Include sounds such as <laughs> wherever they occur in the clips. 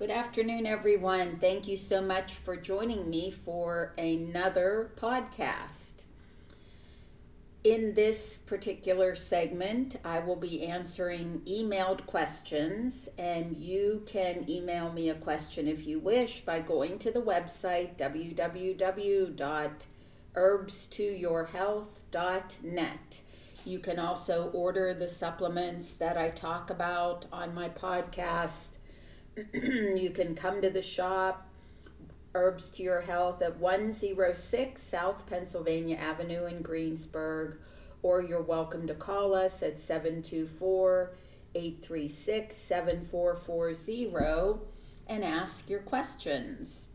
Good afternoon, everyone. Thank you so much for joining me for another podcast. In this particular segment, I will be answering emailed questions, and you can email me a question if you wish by going to the website www.herbstoyourhealth.net. You can also order the supplements that I talk about on my podcast <clears throat> you can come to the shop, Herbs to Your Health, at 106 South Pennsylvania Avenue in Greensburg, or you're welcome to call us at 724 836 7440 and ask your questions.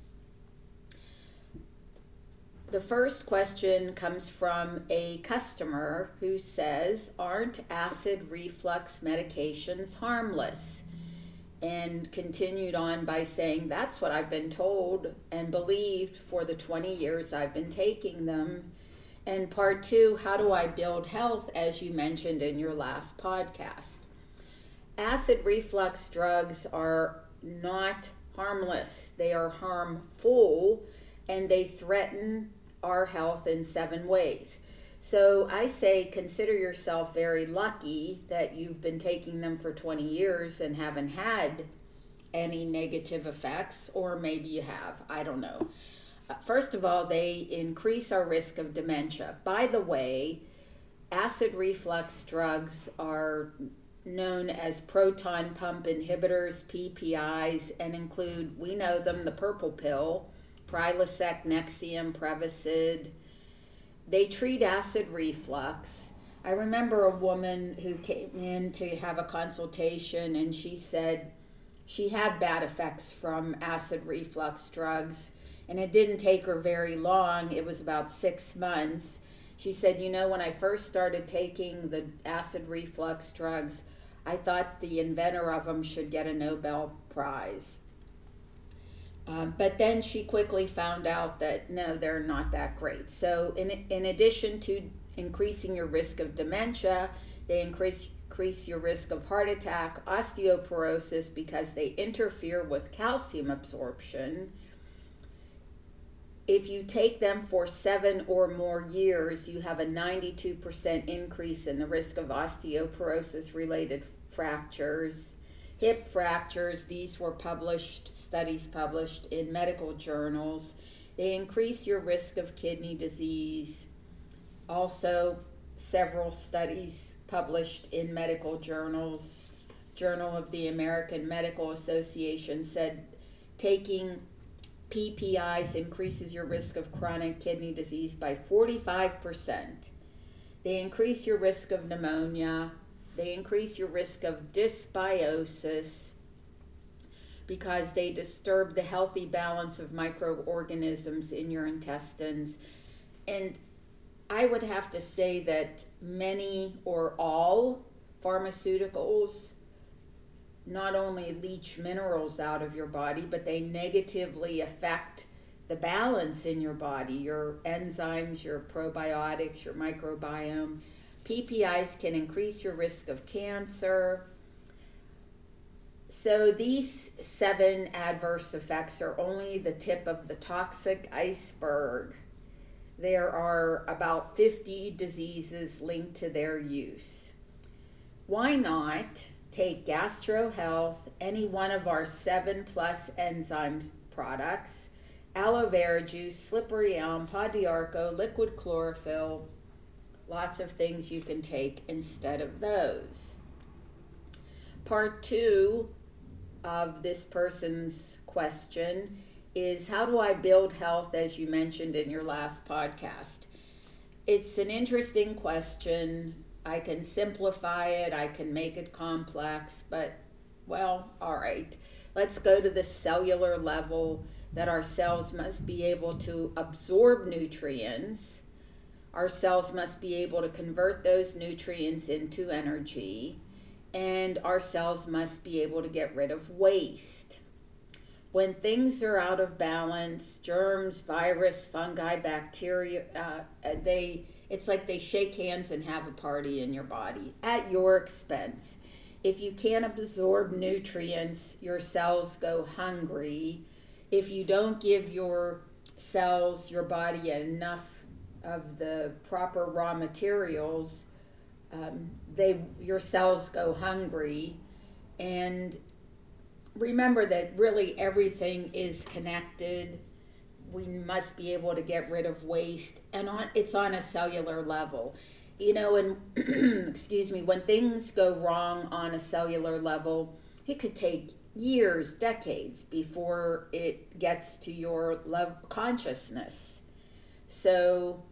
The first question comes from a customer who says, Aren't acid reflux medications harmless? And continued on by saying, That's what I've been told and believed for the 20 years I've been taking them. And part two, How do I build health, as you mentioned in your last podcast? Acid reflux drugs are not harmless, they are harmful and they threaten our health in seven ways. So I say consider yourself very lucky that you've been taking them for 20 years and haven't had any negative effects, or maybe you have. I don't know. Uh, first of all, they increase our risk of dementia. By the way, acid reflux drugs are known as proton pump inhibitors, PPIs, and include, we know them, the purple pill, Prilosec, Nexium, Prevacid, they treat acid reflux. I remember a woman who came in to have a consultation and she said she had bad effects from acid reflux drugs and it didn't take her very long. It was about six months. She said, You know, when I first started taking the acid reflux drugs, I thought the inventor of them should get a Nobel Prize. Um, but then she quickly found out that no, they're not that great. So, in, in addition to increasing your risk of dementia, they increase, increase your risk of heart attack, osteoporosis, because they interfere with calcium absorption. If you take them for seven or more years, you have a 92% increase in the risk of osteoporosis related fractures hip fractures. These were published, studies published in medical journals. They increase your risk of kidney disease. Also, several studies published in medical journals. Journal of the American Medical Association said taking PPIs increases your risk of chronic kidney disease by 45%. They increase your risk of pneumonia, they increase your risk of dysbiosis because they disturb the healthy balance of microorganisms in your intestines. And I would have to say that many or all pharmaceuticals not only leach minerals out of your body, but they negatively affect the balance in your body, your enzymes, your probiotics, your microbiome. PPIs can increase your risk of cancer. So, these seven adverse effects are only the tip of the toxic iceberg. There are about 50 diseases linked to their use. Why not take Gastro Health, any one of our seven plus enzymes products, aloe vera juice, slippery elm, Pau d'Arco, liquid chlorophyll, lots of things you can take instead of those. Part two of this person's question is How do I build health, as you mentioned in your last podcast? It's an interesting question. I can simplify it, I can make it complex, but well, all right. Let's go to the cellular level that our cells must be able to absorb nutrients our cells must be able to convert those nutrients into energy, and our cells must be able to get rid of waste. When things are out of balance, germs, virus, fungi, bacteria, uh, they it's like they shake hands and have a party in your body at your expense. If you can't absorb nutrients, your cells go hungry. If you don't give your cells, your body enough of the proper raw materials, um, they your cells go hungry, and remember that really everything is connected. We must be able to get rid of waste, and on it's on a cellular level. You know, and <clears throat> excuse me, when things go wrong on a cellular level, it could take years, decades before it gets to your love consciousness. So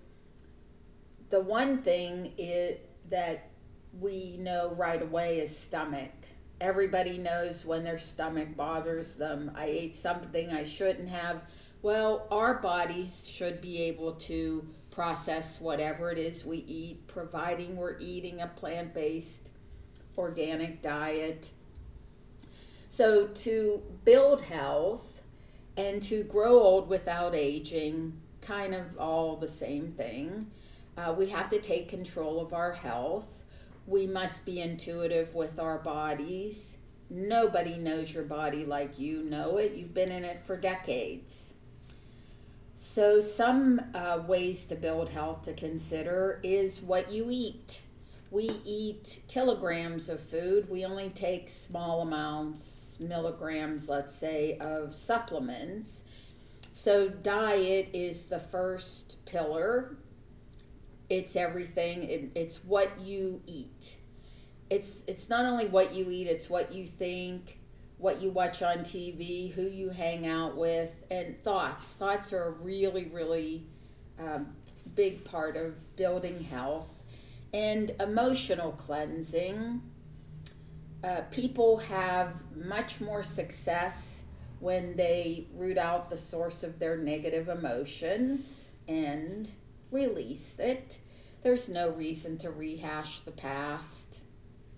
the one thing that we know right away is stomach. Everybody knows when their stomach bothers them. I ate something I shouldn't have. Well, our bodies should be able to process whatever it is we eat, providing we're eating a plant based organic diet. So, to build health and to grow old without aging, kind of all the same thing, uh, we have to take control of our health. We must be intuitive with our bodies. Nobody knows your body like you know it. You've been in it for decades. So, some uh, ways to build health to consider is what you eat we eat kilograms of food, we only take small amounts, milligrams, let's say, of supplements. So, diet is the first pillar. It's everything, it, it's what you eat. It's, it's not only what you eat, it's what you think, what you watch on TV, who you hang out with, and thoughts. Thoughts are a really, really um, big part of building health and emotional cleansing. Uh, people have much more success when they root out the source of their negative emotions and release it. There's no reason to rehash the past,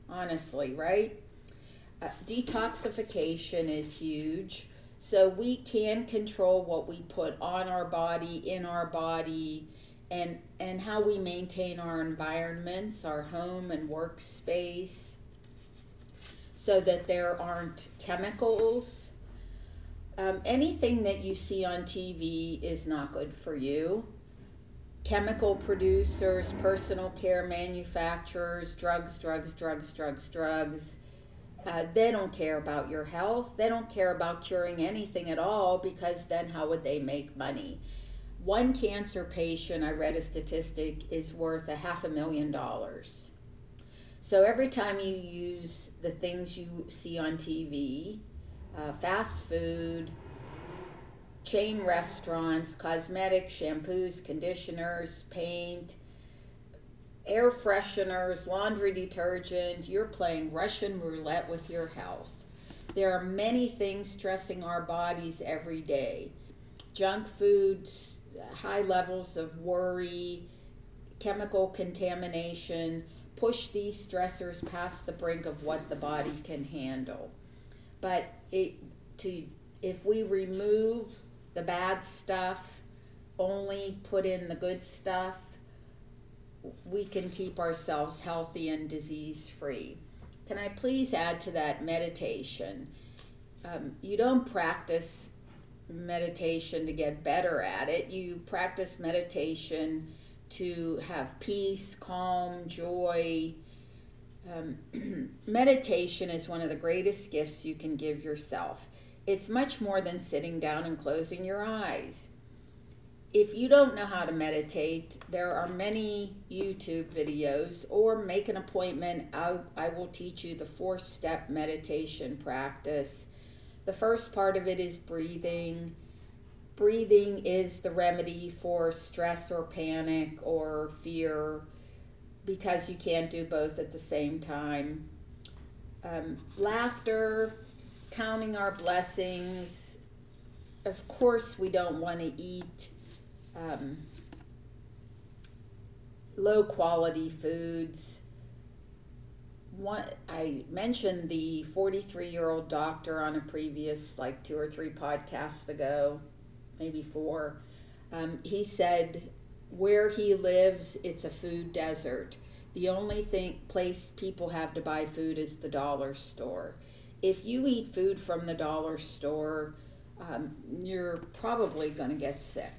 honestly, right? Uh, detoxification is huge. So we can control what we put on our body, in our body, and and how we maintain our environments, our home and workspace, so that there aren't chemicals. Um, anything that you see on TV is not good for you. Chemical producers, personal care manufacturers, drugs, drugs, drugs, drugs, drugs. Uh, they don't care about your health. They don't care about curing anything at all because then how would they make money? one cancer patient, I read a statistic, is worth a half a million dollars. So every time you use the things you see on TV, uh, fast food, chain restaurants, cosmetics, shampoos, conditioners, paint, air fresheners, laundry detergent, you're playing Russian roulette with your health. There are many things stressing our bodies every day. Junk foods, high levels of worry, chemical contamination, push these stressors past the brink of what the body can handle. But it to if we remove the bad stuff, only put in the good stuff, we can keep ourselves healthy and disease free. Can I please add to that meditation? Um, you don't practice meditation to get better at it. You practice meditation to have peace, calm, joy. Um, <clears throat> meditation is one of the greatest gifts you can give yourself. It's much more than sitting down and closing your eyes. If you don't know how to meditate, there are many YouTube videos, or make an appointment. I, I will teach you the four step meditation practice the first part of it is breathing. Breathing is the remedy for stress or panic or fear because you can't do both at the same time. Um, laughter, counting our blessings. Of course, we don't want to eat um, low quality foods one I mentioned the 43 year old doctor on a previous like two or three podcasts ago, maybe four. Um, he said where he lives, it's a food desert. the only thing place people have to buy food is the dollar store. If you eat food from the dollar store, um, you're probably going to get sick.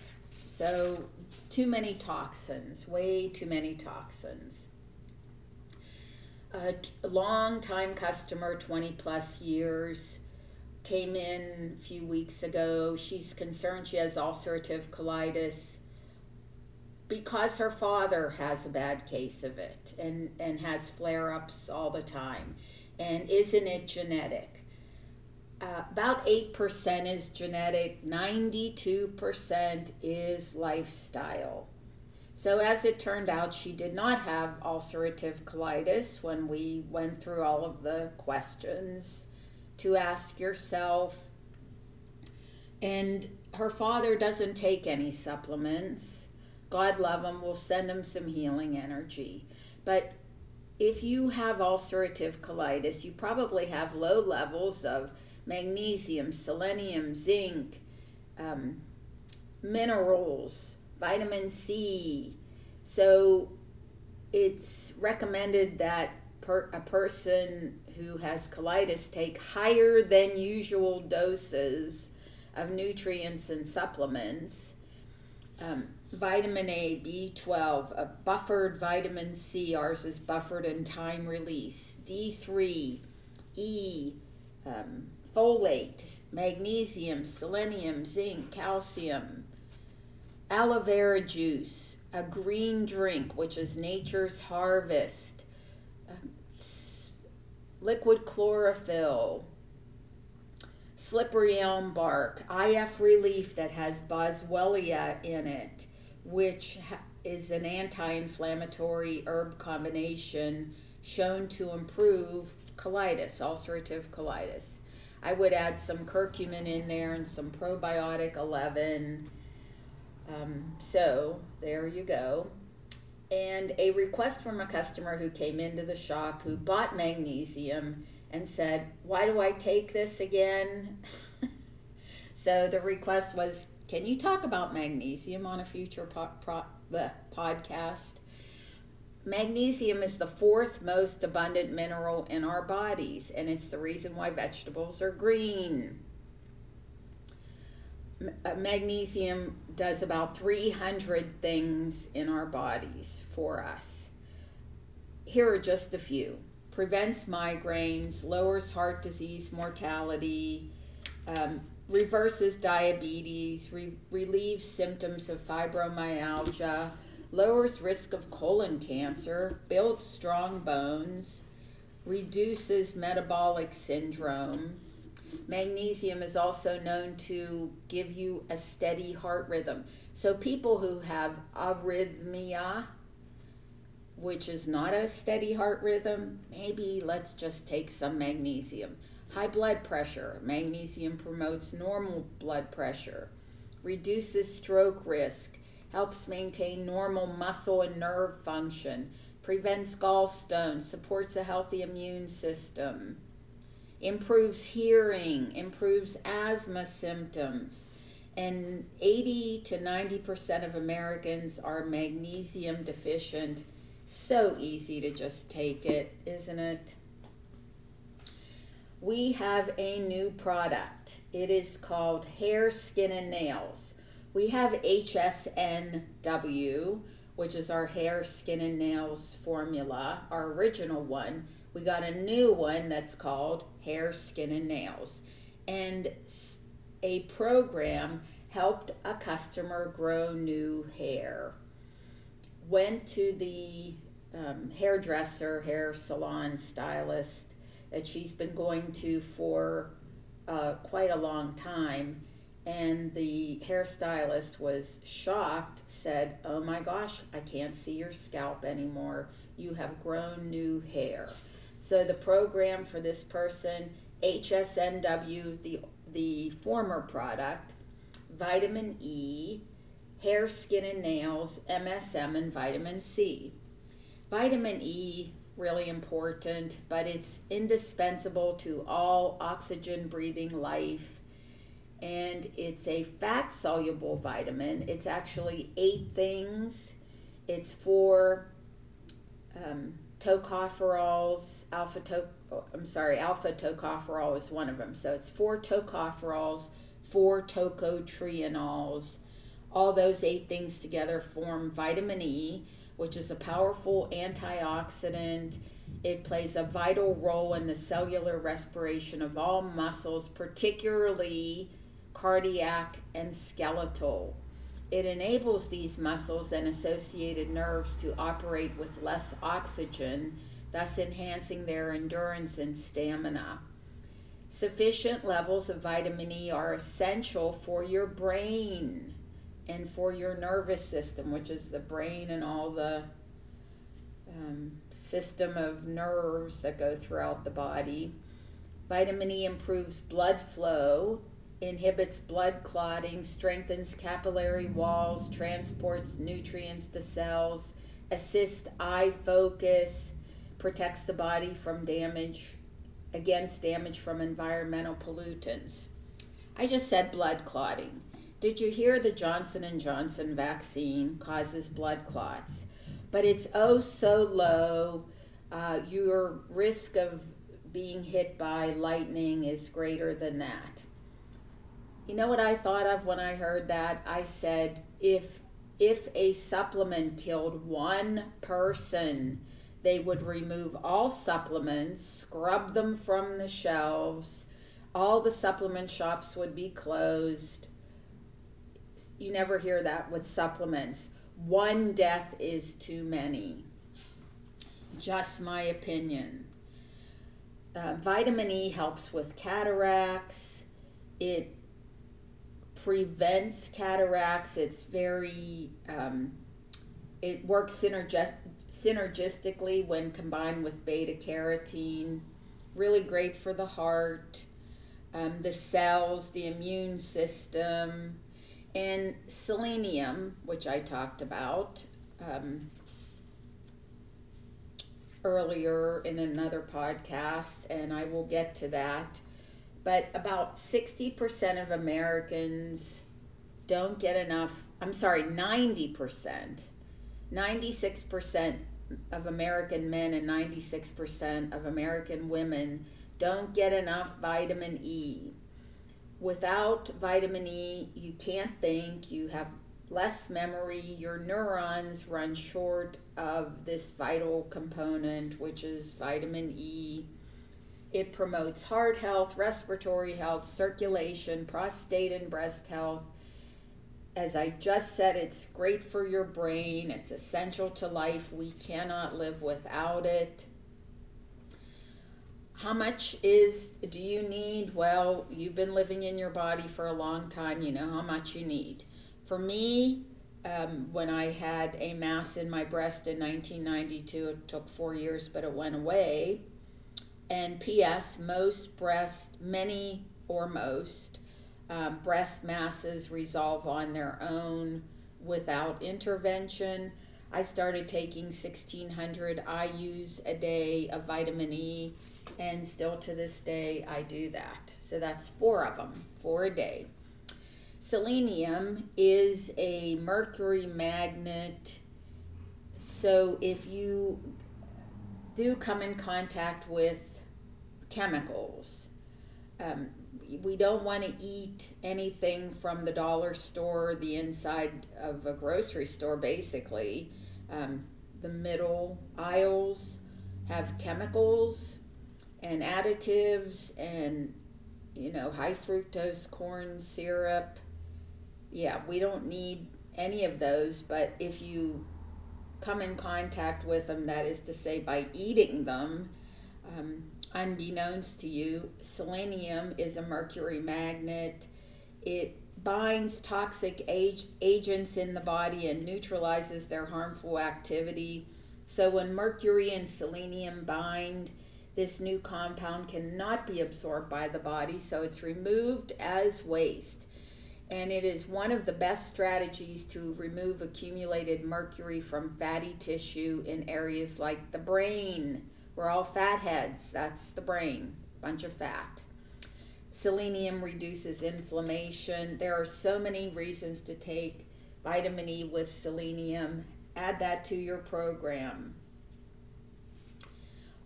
So, too many toxins, way too many toxins. A long time customer, 20 plus years, came in a few weeks ago. She's concerned she has ulcerative colitis because her father has a bad case of it and, and has flare ups all the time. And isn't it genetic? Uh, about 8% is genetic, 92% is lifestyle. So, as it turned out, she did not have ulcerative colitis when we went through all of the questions to ask yourself. And her father doesn't take any supplements God love him, we'll send him some healing energy. But if you have ulcerative colitis, you probably have low levels of magnesium, selenium, zinc, um, minerals, vitamin C. So it's recommended that per, a person who has colitis take higher than usual doses of nutrients and supplements. Um, vitamin A, B12, a buffered vitamin C, ours is buffered and time release, D3, E, um, folate, magnesium, selenium, zinc, calcium, aloe vera juice, a green drink, which is nature's harvest, um, liquid chlorophyll, slippery elm bark, IF relief that has boswellia in it, which is an anti inflammatory herb combination shown to improve colitis, ulcerative colitis. I would add some curcumin in there and some probiotic 11. Um, so there you go. And a request from a customer who came into the shop who bought magnesium and said, Why do I take this again? <laughs> so the request was can you talk about magnesium on a future po- pro- podcast? Magnesium is the fourth most abundant mineral in our bodies, and it's the reason why vegetables are green. Uh, magnesium does about 300 things in our bodies for us. Here are just a few prevents migraines, lowers heart disease mortality, um, reverses diabetes, re- relieves symptoms of fibromyalgia, lowers risk of colon cancer, builds strong bones, reduces metabolic syndrome. Magnesium is also known to give you a steady heart rhythm. So people who have arrhythmia, which is not a steady heart rhythm, maybe let's just take some magnesium. High blood pressure. Magnesium promotes normal blood pressure, reduces stroke risk, helps maintain normal muscle and nerve function, prevents gallstones, supports a healthy immune system, improves hearing, improves asthma symptoms. And 80 to 90% of Americans are magnesium deficient. So easy to just take it, isn't it? We have a new product. It is called Hair, Skin, and Nails. We have HSNW, which is our hair, skin, and nails formula, our original one. We got a new one that's called Hair, Skin, and Nails. And a program helped a customer grow new hair. Went to the um, hairdresser, hair salon stylist, that she's been going to for uh, quite a long time. And the hairstylist was shocked, said, Oh my gosh, I can't see your scalp anymore. You have grown new hair. So the program for this person, HSNW, the, the former product, vitamin E, hair, skin, and nails, MSM, and vitamin C. Vitamin E really important, but it's indispensable to all oxygen breathing life. And it's a fat soluble vitamin. It's actually eight things. It's for um, tocopherols, alpha to, I'm sorry, alpha tocopherol is one of them. So it's four tocopherols, four tocotrienols. All those eight things together form vitamin E, which is a powerful antioxidant. It plays a vital role in the cellular respiration of all muscles, particularly cardiac and skeletal. It enables these muscles and associated nerves to operate with less oxygen, thus enhancing their endurance and stamina. Sufficient levels of vitamin E are essential for your brain and for your nervous system, which is the brain and all the um, system of nerves that go throughout the body. Vitamin E improves blood flow inhibits blood clotting, strengthens capillary walls, transports nutrients to cells, assists eye focus, protects the body from damage against damage from environmental pollutants. I just said blood clotting. Did you hear the Johnson and Johnson vaccine causes blood clots? But it's oh so low. Uh, your risk of being hit by lightning is greater than that. You know what I thought of when I heard that? I said, if if a supplement killed one person, they would remove all supplements, scrub them from the shelves, all the supplement shops would be closed. You never hear that with supplements. One death is too many. Just my opinion. Uh, vitamin E helps with cataracts. It prevents cataracts. It's very, um, it works synergist- synergistically when combined with beta carotene. Really great for the heart, um, the cells, the immune system, and selenium, which I talked about um, earlier in another podcast, and I will get to that but about 60% of Americans don't get enough. I'm sorry, 90%. 96% of American men and 96% of American women don't get enough vitamin E. Without vitamin E, you can't think, you have less memory, your neurons run short of this vital component, which is vitamin E. It promotes heart health, respiratory health, circulation, prostate and breast health. As I just said, it's great for your brain. It's essential to life. We cannot live without it. How much is do you need? Well, you've been living in your body for a long time. You know how much you need. For me, um, when I had a mass in my breast in 1992, it took four years, but it went away and P.S. Most breast, many or most, um, breast masses resolve on their own without intervention. I started taking 1600 IUs a day of vitamin E, and still to this day I do that. So that's four of them, four a day. Selenium is a mercury magnet. So if you do come in contact with chemicals. Um, we don't want to eat anything from the dollar store, the inside of a grocery store, basically. Um, the middle aisles have chemicals and additives and, you know, high fructose corn syrup. Yeah, we don't need any of those, but if you come in contact with them, that is to say, by eating them, um, unbeknownst to you, selenium is a mercury magnet. It binds toxic ag- agents in the body and neutralizes their harmful activity. So when mercury and selenium bind, this new compound cannot be absorbed by the body, so it's removed as waste. And it is one of the best strategies to remove accumulated mercury from fatty tissue in areas like the brain, we're all fat heads. That's the brain, bunch of fat. Selenium reduces inflammation. There are so many reasons to take vitamin E with selenium. Add that to your program.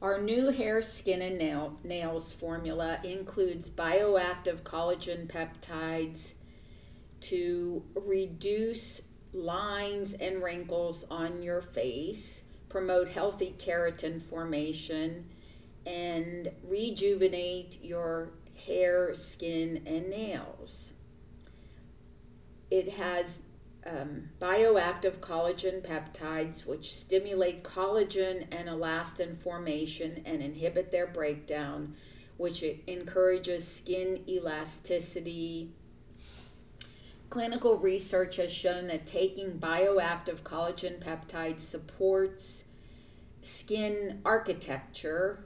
Our new hair, skin, and nail, nails formula includes bioactive collagen peptides to reduce lines and wrinkles on your face, promote healthy keratin formation, and rejuvenate your hair, skin, and nails. It has um, bioactive collagen peptides, which stimulate collagen and elastin formation and inhibit their breakdown, which encourages skin elasticity. Clinical research has shown that taking bioactive collagen peptides supports skin architecture,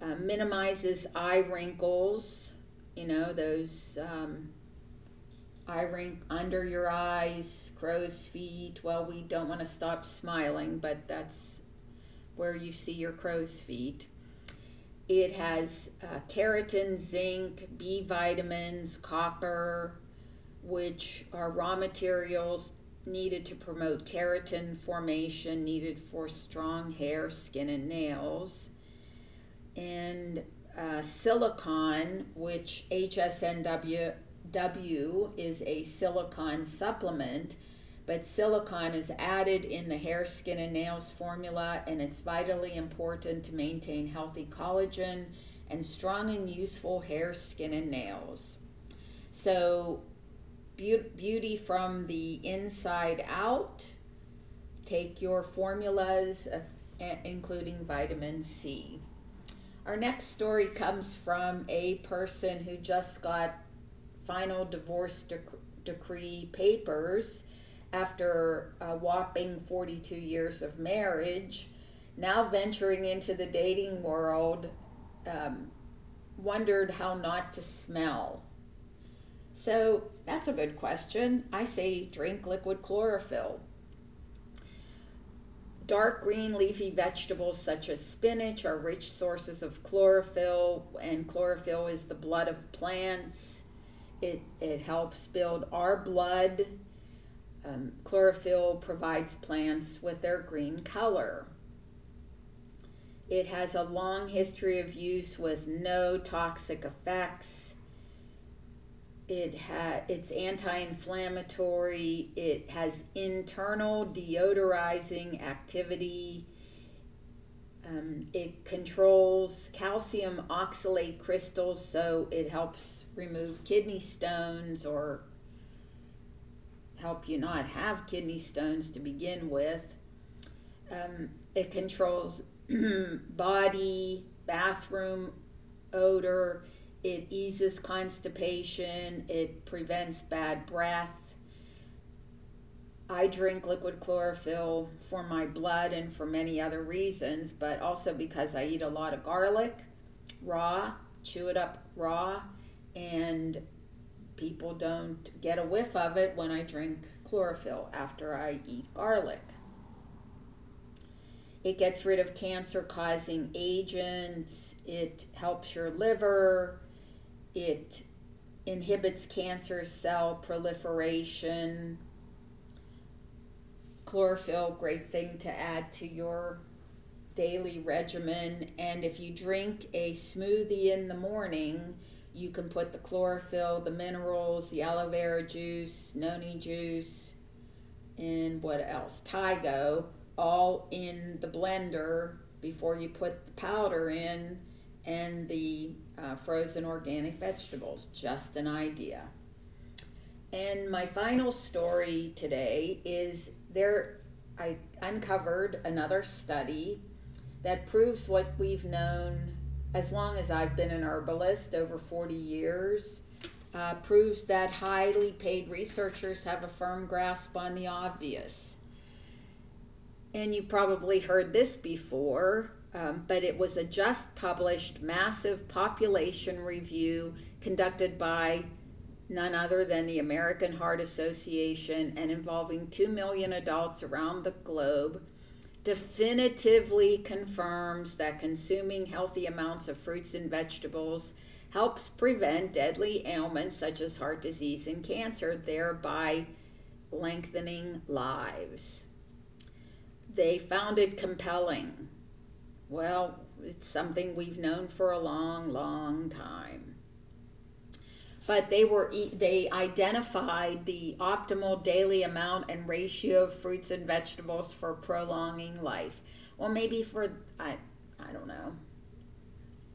uh, minimizes eye wrinkles, you know, those. Um, eye rink under your eyes, crow's feet. Well, we don't want to stop smiling, but that's where you see your crow's feet. It has uh, keratin, zinc, B vitamins, copper, which are raw materials needed to promote keratin formation needed for strong hair, skin, and nails. And uh, silicon, which HSNW W is a silicon supplement, but silicon is added in the hair, skin, and nails formula, and it's vitally important to maintain healthy collagen and strong and youthful hair, skin, and nails. So, beauty from the inside out. Take your formulas, including vitamin C. Our next story comes from a person who just got final divorce dec- decree papers after a whopping 42 years of marriage, now venturing into the dating world, um, wondered how not to smell. So that's a good question. I say drink liquid chlorophyll. Dark green leafy vegetables such as spinach are rich sources of chlorophyll, and chlorophyll is the blood of plants. It, it helps build our blood. Um, chlorophyll provides plants with their green color. It has a long history of use with no toxic effects. It ha- it's anti-inflammatory. It has internal deodorizing activity. Um, it controls calcium oxalate crystals, so it helps remove kidney stones or help you not have kidney stones to begin with. Um, it controls <clears throat> body, bathroom odor. It eases constipation. It prevents bad breath. I drink liquid chlorophyll for my blood and for many other reasons, but also because I eat a lot of garlic raw, chew it up raw, and people don't get a whiff of it when I drink chlorophyll after I eat garlic. It gets rid of cancer causing agents, it helps your liver, it inhibits cancer cell proliferation chlorophyll, great thing to add to your daily regimen. And if you drink a smoothie in the morning, you can put the chlorophyll, the minerals, the aloe vera juice, noni juice, and what else? Tigo, all in the blender before you put the powder in and the uh, frozen organic vegetables. Just an idea. And my final story today is there I uncovered another study that proves what we've known as long as I've been an herbalist over 40 years. Uh, proves that highly paid researchers have a firm grasp on the obvious. And you've probably heard this before, um, but it was a just published massive population review conducted by none other than the American Heart Association and involving 2 million adults around the globe, definitively confirms that consuming healthy amounts of fruits and vegetables helps prevent deadly ailments such as heart disease and cancer, thereby lengthening lives. They found it compelling. Well, it's something we've known for a long, long time. But they were they identified the optimal daily amount and ratio of fruits and vegetables for prolonging life. Well, maybe for I I don't know.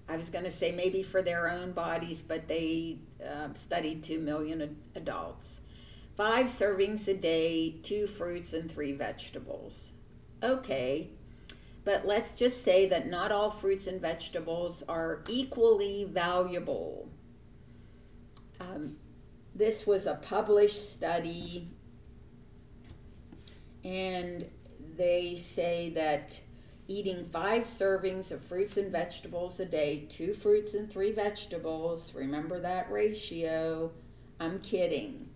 I was going to say maybe for their own bodies, but they uh, studied 2 million adults. Five servings a day, two fruits, and three vegetables. Okay, but let's just say that not all fruits and vegetables are equally valuable. Um, this was a published study, and they say that eating five servings of fruits and vegetables a day, two fruits and three vegetables, remember that ratio. I'm kidding.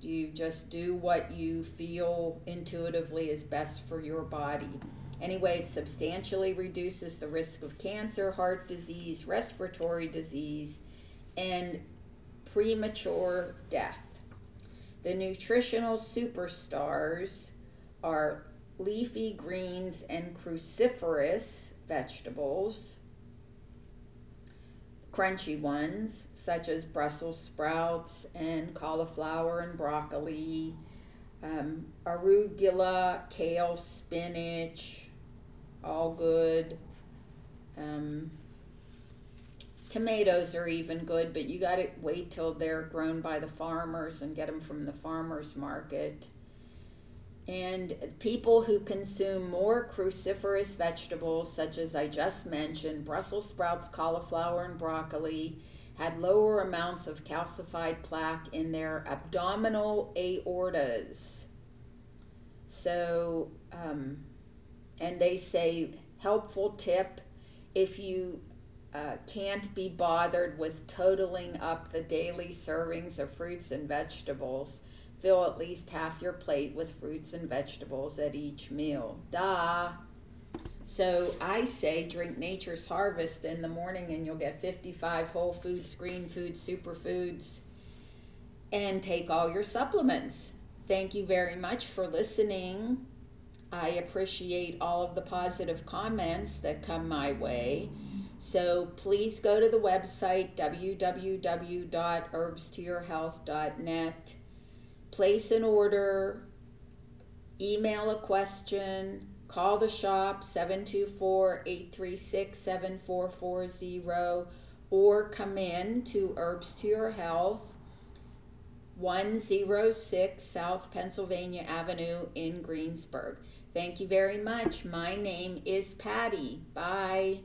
You just do what you feel intuitively is best for your body. Anyway, it substantially reduces the risk of cancer, heart disease, respiratory disease, and premature death. The nutritional superstars are leafy greens and cruciferous vegetables, crunchy ones such as Brussels sprouts and cauliflower and broccoli, um, arugula, kale, spinach, all good. Um, tomatoes are even good, but you got to wait till they're grown by the farmers and get them from the farmers market. And people who consume more cruciferous vegetables, such as I just mentioned, Brussels sprouts, cauliflower, and broccoli, had lower amounts of calcified plaque in their abdominal aortas. So, um, and they say, helpful tip if you uh, can't be bothered with totaling up the daily servings of fruits and vegetables Fill at least half your plate with fruits and vegetables at each meal. Duh. So I say drink Nature's Harvest in the morning and you'll get 55 whole foods, green foods, superfoods, and take all your supplements. Thank you very much for listening. I appreciate all of the positive comments that come my way. So please go to the website www.herbstoyourhealth.net place an order, email a question, call the shop 724 836 7440, or come in to Herbs to Your Health, 106 South Pennsylvania Avenue in Greensburg. Thank you very much. My name is Patty. Bye.